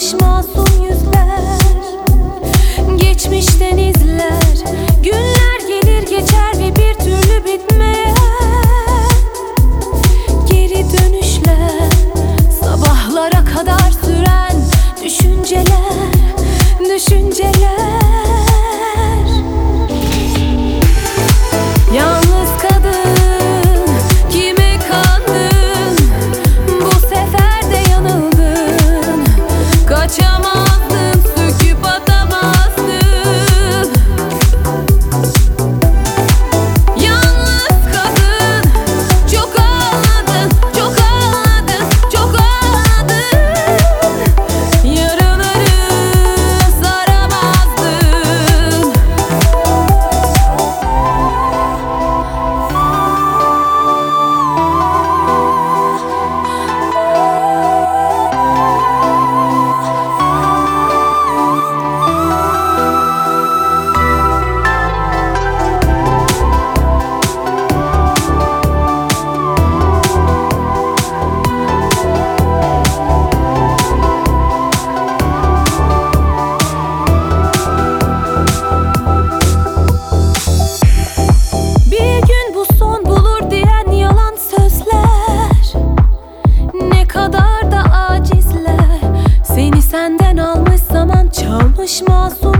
konuşma Yapış masum